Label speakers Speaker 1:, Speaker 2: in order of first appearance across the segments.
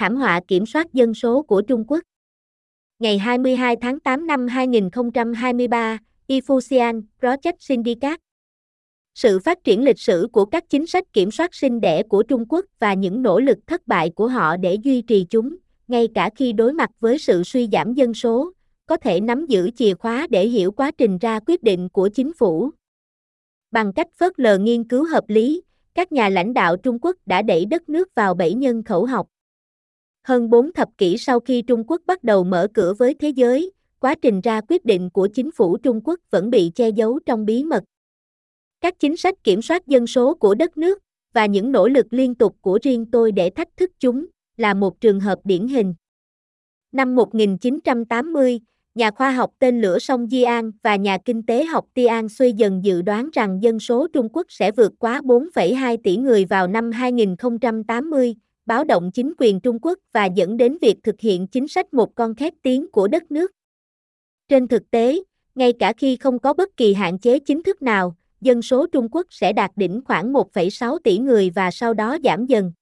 Speaker 1: Thảm họa kiểm soát dân số của Trung Quốc Ngày 22 tháng 8 năm 2023, Ifusian Project Syndicate Sự phát triển lịch sử của các chính sách kiểm soát sinh đẻ của Trung Quốc và những nỗ lực thất bại của họ để duy trì chúng, ngay cả khi đối mặt với sự suy giảm dân số, có thể nắm giữ chìa khóa để hiểu quá trình ra quyết định của chính phủ. Bằng cách phớt lờ nghiên cứu hợp lý, các nhà lãnh đạo Trung Quốc đã đẩy đất nước vào bẫy nhân khẩu học. Hơn 4 thập kỷ sau khi Trung Quốc bắt đầu mở cửa với thế giới, quá trình ra quyết định của chính phủ Trung Quốc vẫn bị che giấu trong bí mật. Các chính sách kiểm soát dân số của đất nước và những nỗ lực liên tục của riêng tôi để thách thức chúng là một trường hợp điển hình. Năm 1980, nhà khoa học tên lửa Song An và nhà kinh tế học Tian Suy dần dự đoán rằng dân số Trung Quốc sẽ vượt quá 4,2 tỷ người vào năm 2080, báo động chính quyền Trung Quốc và dẫn đến việc thực hiện chính sách một con khép tiếng của đất nước. Trên thực tế, ngay cả khi không có bất kỳ hạn chế chính thức nào, dân số Trung Quốc sẽ đạt đỉnh khoảng 1,6 tỷ người và sau đó giảm dần.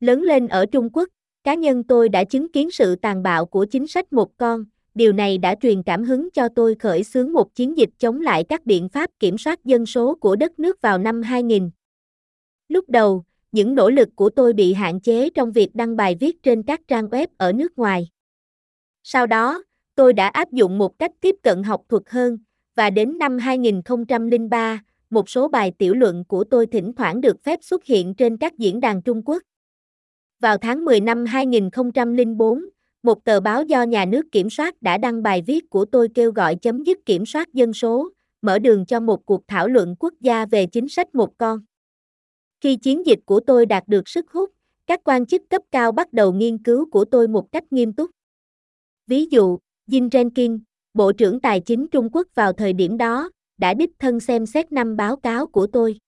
Speaker 1: Lớn lên ở Trung Quốc, cá nhân tôi đã chứng kiến sự tàn bạo của chính sách một con, điều này đã truyền cảm hứng cho tôi khởi xướng một chiến dịch chống lại các biện pháp kiểm soát dân số của đất nước vào năm 2000. Lúc đầu, những nỗ lực của tôi bị hạn chế trong việc đăng bài viết trên các trang web ở nước ngoài. Sau đó, tôi đã áp dụng một cách tiếp cận học thuật hơn, và đến năm 2003, một số bài tiểu luận của tôi thỉnh thoảng được phép xuất hiện trên các diễn đàn Trung Quốc. Vào tháng 10 năm 2004, một tờ báo do nhà nước kiểm soát đã đăng bài viết của tôi kêu gọi chấm dứt kiểm soát dân số, mở đường cho một cuộc thảo luận quốc gia về chính sách một con. Khi chiến dịch của tôi đạt được sức hút, các quan chức cấp cao bắt đầu nghiên cứu của tôi một cách nghiêm túc. Ví dụ, Jin Renkin, Bộ trưởng Tài chính Trung Quốc vào thời điểm đó, đã đích thân xem xét năm báo cáo của tôi.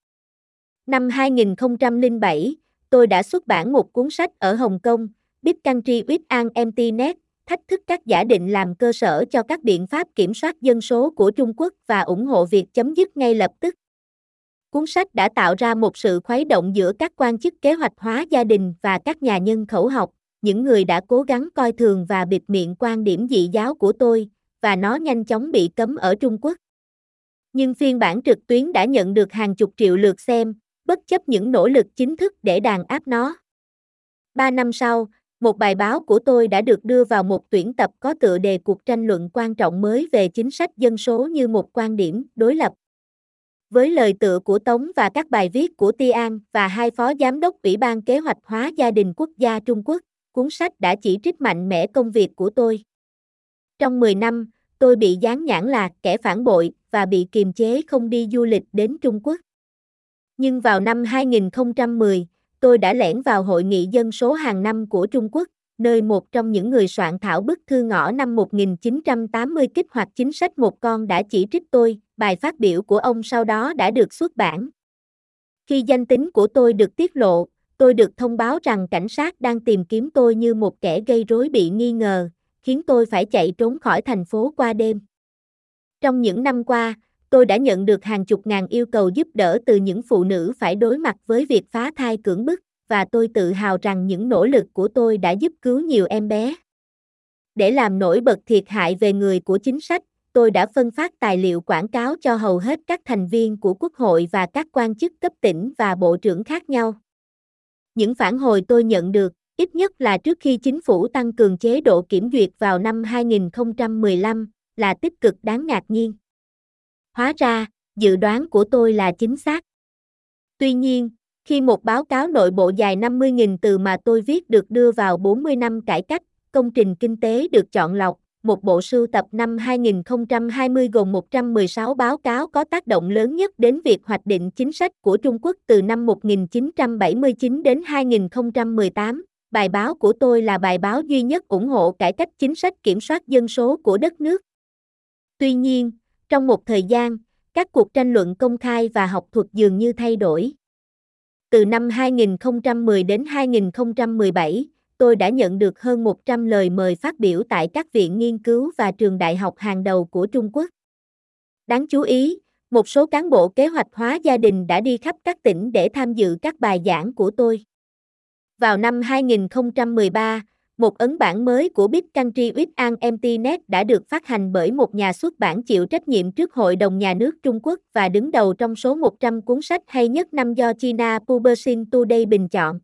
Speaker 1: Năm 2007, tôi đã xuất bản một cuốn sách ở Hồng Kông, Big Country with an Empty Net, thách thức các giả định làm cơ sở cho các biện pháp kiểm soát dân số của Trung Quốc và ủng hộ việc chấm dứt ngay lập tức. Cuốn sách đã tạo ra một sự khuấy động giữa các quan chức kế hoạch hóa gia đình và các nhà nhân khẩu học, những người đã cố gắng coi thường và bịt miệng quan điểm dị giáo của tôi, và nó nhanh chóng bị cấm ở Trung Quốc. Nhưng phiên bản trực tuyến đã nhận được hàng chục triệu lượt xem, bất chấp những nỗ lực chính thức để đàn áp nó. Ba năm sau, một bài báo của tôi đã được đưa vào một tuyển tập có tựa đề cuộc tranh luận quan trọng mới về chính sách dân số như một quan điểm đối lập. Với lời tựa của Tống và các bài viết của Tian và hai phó giám đốc Ủy ban Kế hoạch hóa gia đình quốc gia Trung Quốc, cuốn sách đã chỉ trích mạnh mẽ công việc của tôi. Trong 10 năm, tôi bị dán nhãn là kẻ phản bội và bị kiềm chế không đi du lịch đến Trung Quốc. Nhưng vào năm 2010, tôi đã lẻn vào hội nghị dân số hàng năm của Trung Quốc, nơi một trong những người soạn thảo bức thư ngõ năm 1980 kích hoạt chính sách một con đã chỉ trích tôi, bài phát biểu của ông sau đó đã được xuất bản. Khi danh tính của tôi được tiết lộ, tôi được thông báo rằng cảnh sát đang tìm kiếm tôi như một kẻ gây rối bị nghi ngờ, khiến tôi phải chạy trốn khỏi thành phố qua đêm. Trong những năm qua, tôi đã nhận được hàng chục ngàn yêu cầu giúp đỡ từ những phụ nữ phải đối mặt với việc phá thai cưỡng bức, và tôi tự hào rằng những nỗ lực của tôi đã giúp cứu nhiều em bé. Để làm nổi bật thiệt hại về người của chính sách, tôi đã phân phát tài liệu quảng cáo cho hầu hết các thành viên của Quốc hội và các quan chức cấp tỉnh và bộ trưởng khác nhau. Những phản hồi tôi nhận được, ít nhất là trước khi chính phủ tăng cường chế độ kiểm duyệt vào năm 2015, là tích cực đáng ngạc nhiên. Hóa ra, dự đoán của tôi là chính xác. Tuy nhiên, khi một báo cáo nội bộ dài 50.000 từ mà tôi viết được đưa vào 40 năm cải cách, công trình kinh tế được chọn lọc, một bộ sưu tập năm 2020 gồm 116 báo cáo có tác động lớn nhất đến việc hoạch định chính sách của Trung Quốc từ năm 1979 đến 2018. Bài báo của tôi là bài báo duy nhất ủng hộ cải cách chính sách kiểm soát dân số của đất nước. Tuy nhiên, trong một thời gian, các cuộc tranh luận công khai và học thuật dường như thay đổi. Từ năm 2010 đến 2017, tôi đã nhận được hơn 100 lời mời phát biểu tại các viện nghiên cứu và trường đại học hàng đầu của Trung Quốc. Đáng chú ý, một số cán bộ kế hoạch hóa gia đình đã đi khắp các tỉnh để tham dự các bài giảng của tôi. Vào năm 2013, một ấn bản mới của Big Country with an Empty Net đã được phát hành bởi một nhà xuất bản chịu trách nhiệm trước Hội đồng Nhà nước Trung Quốc và đứng đầu trong số 100 cuốn sách hay nhất năm do China Publishing Today bình chọn.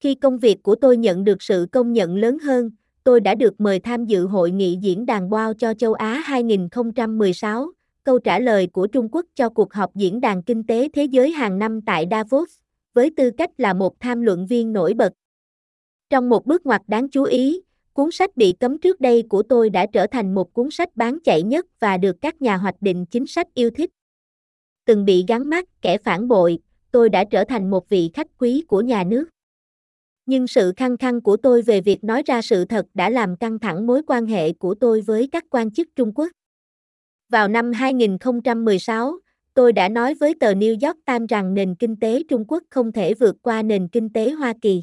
Speaker 1: Khi công việc của tôi nhận được sự công nhận lớn hơn, tôi đã được mời tham dự hội nghị diễn đàn Wow cho châu Á 2016, câu trả lời của Trung Quốc cho cuộc họp diễn đàn kinh tế thế giới hàng năm tại Davos, với tư cách là một tham luận viên nổi bật. Trong một bước ngoặt đáng chú ý, cuốn sách bị cấm trước đây của tôi đã trở thành một cuốn sách bán chạy nhất và được các nhà hoạch định chính sách yêu thích. Từng bị gắn mắt kẻ phản bội, tôi đã trở thành một vị khách quý của nhà nước. Nhưng sự khăng khăng của tôi về việc nói ra sự thật đã làm căng thẳng mối quan hệ của tôi với các quan chức Trung Quốc. Vào năm 2016, tôi đã nói với tờ New York Times rằng nền kinh tế Trung Quốc không thể vượt qua nền kinh tế Hoa Kỳ.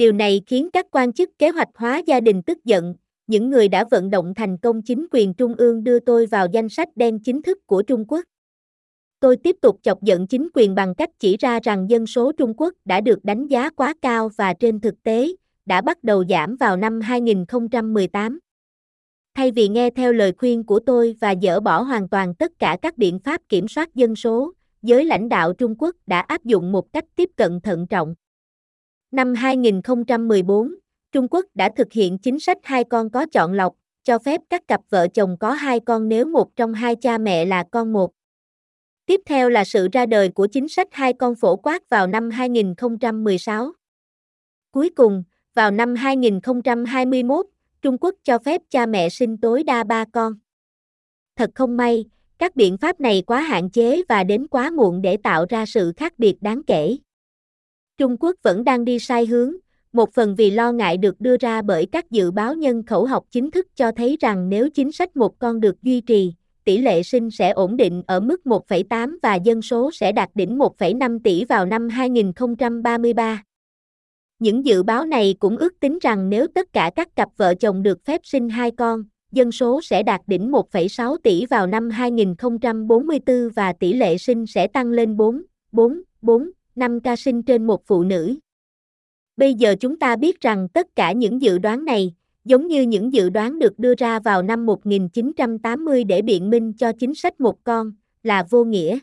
Speaker 1: Điều này khiến các quan chức kế hoạch hóa gia đình tức giận, những người đã vận động thành công chính quyền trung ương đưa tôi vào danh sách đen chính thức của Trung Quốc. Tôi tiếp tục chọc giận chính quyền bằng cách chỉ ra rằng dân số Trung Quốc đã được đánh giá quá cao và trên thực tế, đã bắt đầu giảm vào năm 2018. Thay vì nghe theo lời khuyên của tôi và dỡ bỏ hoàn toàn tất cả các biện pháp kiểm soát dân số, giới lãnh đạo Trung Quốc đã áp dụng một cách tiếp cận thận trọng. Năm 2014, Trung Quốc đã thực hiện chính sách hai con có chọn lọc, cho phép các cặp vợ chồng có hai con nếu một trong hai cha mẹ là con một. Tiếp theo là sự ra đời của chính sách hai con phổ quát vào năm 2016. Cuối cùng, vào năm 2021, Trung Quốc cho phép cha mẹ sinh tối đa ba con. Thật không may, các biện pháp này quá hạn chế và đến quá muộn để tạo ra sự khác biệt đáng kể. Trung Quốc vẫn đang đi sai hướng, một phần vì lo ngại được đưa ra bởi các dự báo nhân khẩu học chính thức cho thấy rằng nếu chính sách một con được duy trì, tỷ lệ sinh sẽ ổn định ở mức 1,8 và dân số sẽ đạt đỉnh 1,5 tỷ vào năm 2033. Những dự báo này cũng ước tính rằng nếu tất cả các cặp vợ chồng được phép sinh hai con, dân số sẽ đạt đỉnh 1,6 tỷ vào năm 2044 và tỷ lệ sinh sẽ tăng lên 4, 4, 4, 5 ca sinh trên một phụ nữ. Bây giờ chúng ta biết rằng tất cả những dự đoán này, giống như những dự đoán được đưa ra vào năm 1980 để biện minh cho chính sách một con, là vô nghĩa.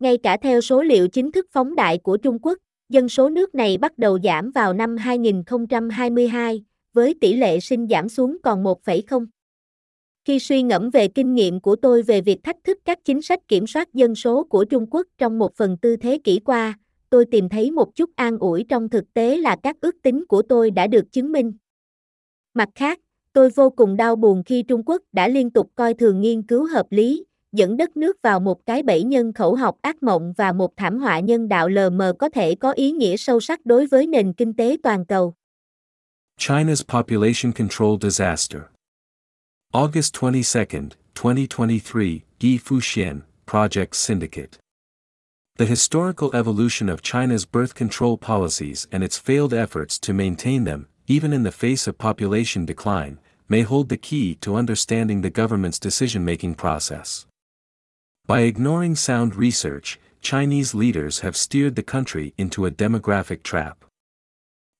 Speaker 1: Ngay cả theo số liệu chính thức phóng đại của Trung Quốc, dân số nước này bắt đầu giảm vào năm 2022, với tỷ lệ sinh giảm xuống còn 1,0. Khi suy ngẫm về kinh nghiệm của tôi về việc thách thức các chính sách kiểm soát dân số của Trung Quốc trong một phần tư thế kỷ qua, tôi tìm thấy một chút an ủi trong thực tế là các ước tính của tôi đã được chứng minh. Mặt khác, tôi vô cùng đau buồn khi Trung Quốc đã liên tục coi thường nghiên cứu hợp lý, dẫn đất nước vào một cái bẫy nhân khẩu học ác mộng và một thảm họa nhân đạo lờ mờ có thể có ý nghĩa sâu sắc đối với nền kinh tế toàn cầu.
Speaker 2: China's population control disaster. August 22, 2023, Guy Fuxian, Project Syndicate. The historical evolution of China's birth control policies and its failed efforts to maintain them, even in the face of population decline, may hold the key to understanding the government's decision-making process. By ignoring sound research, Chinese leaders have steered the country into a demographic trap.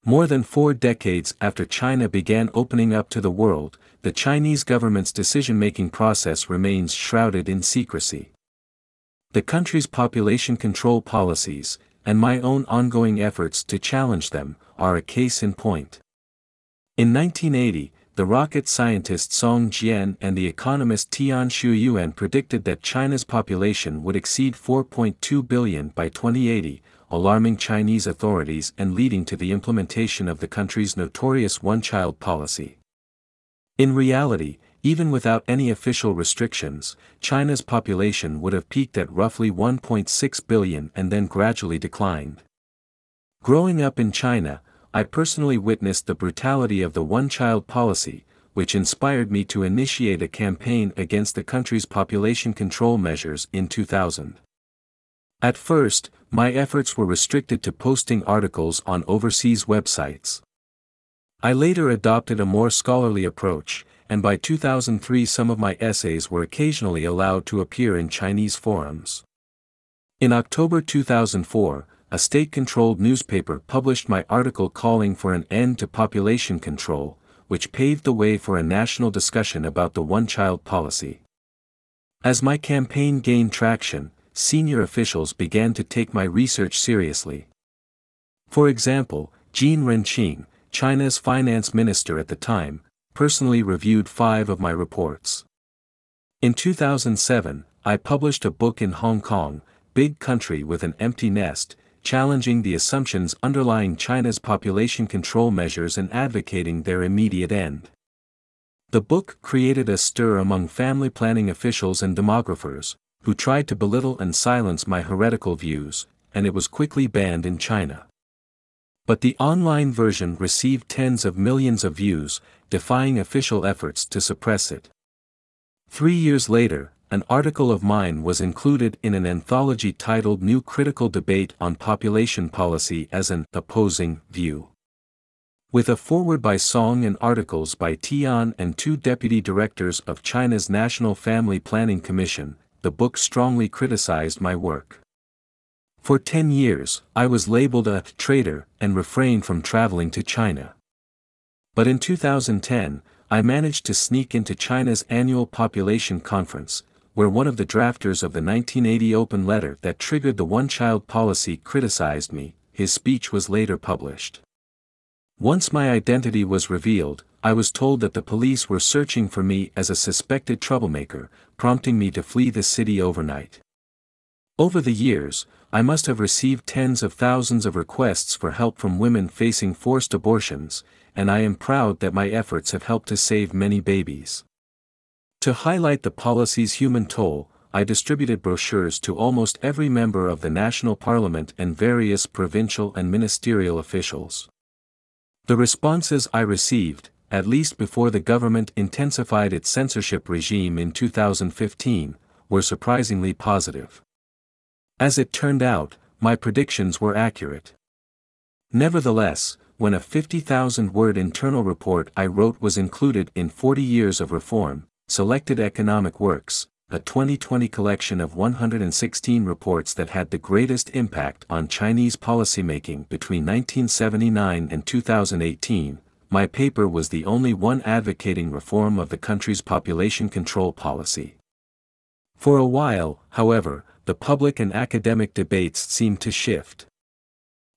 Speaker 2: More than four decades after China began opening up to the world, the Chinese government's decision-making process remains shrouded in secrecy. The country's population control policies, and my own ongoing efforts to challenge them, are a case in point. In 1980, the rocket scientist Song Jian and the economist Tian Shuyuan predicted that China's population would exceed 4.2 billion by 2080, alarming Chinese authorities and leading to the implementation of the country's notorious one-child policy. In reality, even without any official restrictions, China's population would have peaked at roughly 1.6 billion and then gradually declined. Growing up in China, I personally witnessed the brutality of the one-child policy, which inspired me to initiate a campaign against the country's population control measures in 2000. At first, my efforts were restricted to posting articles on overseas websites. I later adopted a more scholarly approach, and by 2003 some of my essays were occasionally allowed to appear in Chinese forums. In October 2004, a state-controlled newspaper published my article calling for an end to population control, which paved the way for a national discussion about the one-child policy. As my campaign gained traction, senior officials began to take my research seriously. For example, Jean Renqing, China's finance minister at the time, personally reviewed five of my reports. In 2007, I published a book in Hong Kong, Big Country with an Empty Nest, challenging the assumptions underlying China's population control measures and advocating their immediate end. The book created a stir among family planning officials and demographers, who tried to belittle and silence my heretical views, and it was quickly banned in China. But the online version received tens of millions of views, defying official efforts to suppress it. Three years later, an article of mine was included in an anthology titled New Critical Debate on Population Policy as an opposing view. With a foreword by Song and articles by Tian and two deputy directors of China's National Family Planning Commission, the book strongly criticized my work. For 10 years, I was labeled a traitor and refrained from traveling to China. But in 2010, I managed to sneak into China's annual population conference, where one of the drafters of the 1980 open letter that triggered the one-child policy criticized me, his speech was later published. Once my identity was revealed, I was told that the police were searching for me as a suspected troublemaker, prompting me to flee the city overnight. Over the years, I must have received tens of thousands of requests for help from women facing forced abortions, and I am proud that my efforts have helped to save many babies. To highlight the policy's human toll, I distributed brochures to almost every member of the national parliament and various provincial and ministerial officials. The responses I received, at least before the government intensified its censorship regime in 2015, were surprisingly positive. As it turned out, my predictions were accurate. Nevertheless, when a 50,000 word internal report I wrote was included in 40 Years of Reform, Selected Economic Works, a 2020 collection of 116 reports that had the greatest impact on Chinese policymaking between 1979 and 2018, my paper was the only one advocating reform of the country's population control policy. For a while, however, the public and academic debates seemed to shift.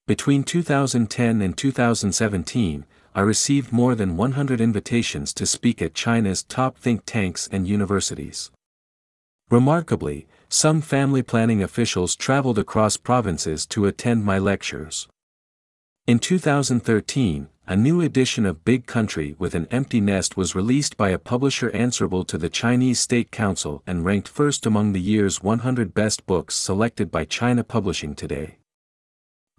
Speaker 2: Between 2010 and 2017, I received more than 100 invitations to speak at China's top think tanks and universities. Remarkably, some family planning officials traveled across provinces to attend my lectures. In 2013, a new edition of Big Country with an Empty Nest was released by a publisher answerable to the Chinese State Council and ranked first among the year's 100 best books selected by China Publishing Today.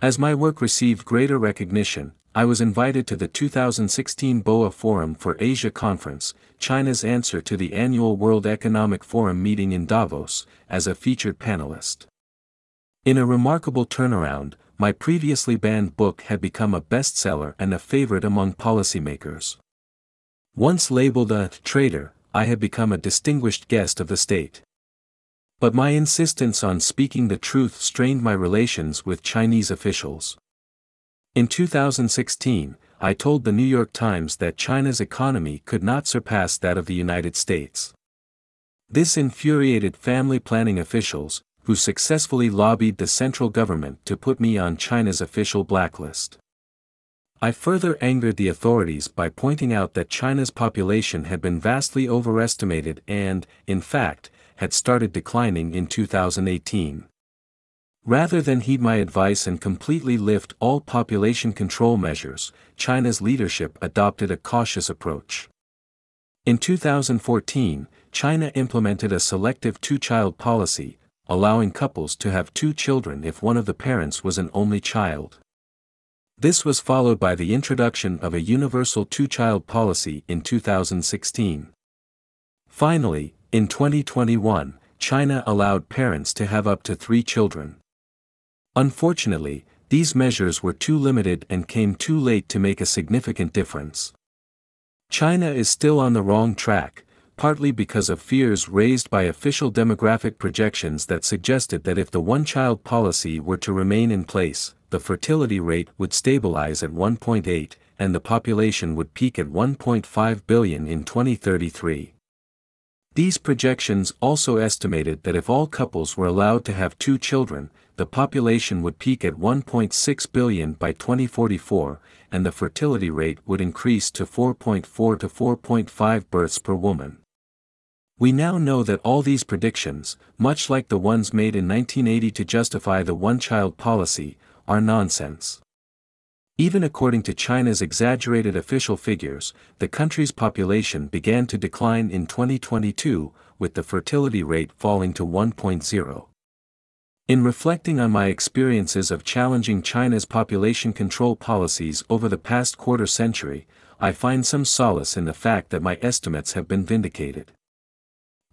Speaker 2: As my work received greater recognition, I was invited to the 2016 BOA Forum for Asia Conference, China's answer to the annual World Economic Forum meeting in Davos, as a featured panelist. In a remarkable turnaround, my previously banned book had become a bestseller and a favorite among policymakers. Once labeled a traitor, I had become a distinguished guest of the state. But my insistence on speaking the truth strained my relations with Chinese officials. In 2016, I told the New York Times that China's economy could not surpass that of the United States. This infuriated family planning officials, who successfully lobbied the central government to put me on China's official blacklist. I further angered the authorities by pointing out that China's population had been vastly overestimated and, in fact, had started declining in 2018. Rather than heed my advice and completely lift all population control measures, China's leadership adopted a cautious approach. In 2014, China implemented a selective two-child policy, allowing couples to have two children if one of the parents was an only child. This was followed by the introduction of a universal two-child policy in 2016. Finally, in 2021, China allowed parents to have up to three children. Unfortunately, these measures were too limited and came too late to make a significant difference. China is still on the wrong track, partly because of fears raised by official demographic projections that suggested that if the one-child policy were to remain in place, the fertility rate would stabilize at 1.8, and the population would peak at 1.5 billion in 2033. These projections also estimated that if all couples were allowed to have two children, the population would peak at 1.6 billion by 2044, and the fertility rate would increase to 4.4 to 4.5 births per woman. We now know that all these predictions, much like the ones made in 1980 to justify the one-child policy, are nonsense. Even according to China's exaggerated official figures, the country's population began to decline in 2022, with the fertility rate falling to 1.0. In reflecting on my experiences of challenging China's population control policies over the past quarter century, I find some solace in the fact that my estimates have been vindicated.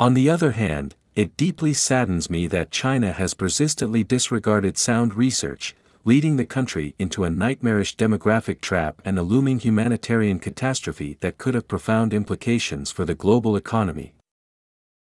Speaker 2: On the other hand, it deeply saddens me that China has persistently disregarded sound research, leading the country into a nightmarish demographic trap and a looming humanitarian catastrophe that could have profound implications for the global economy.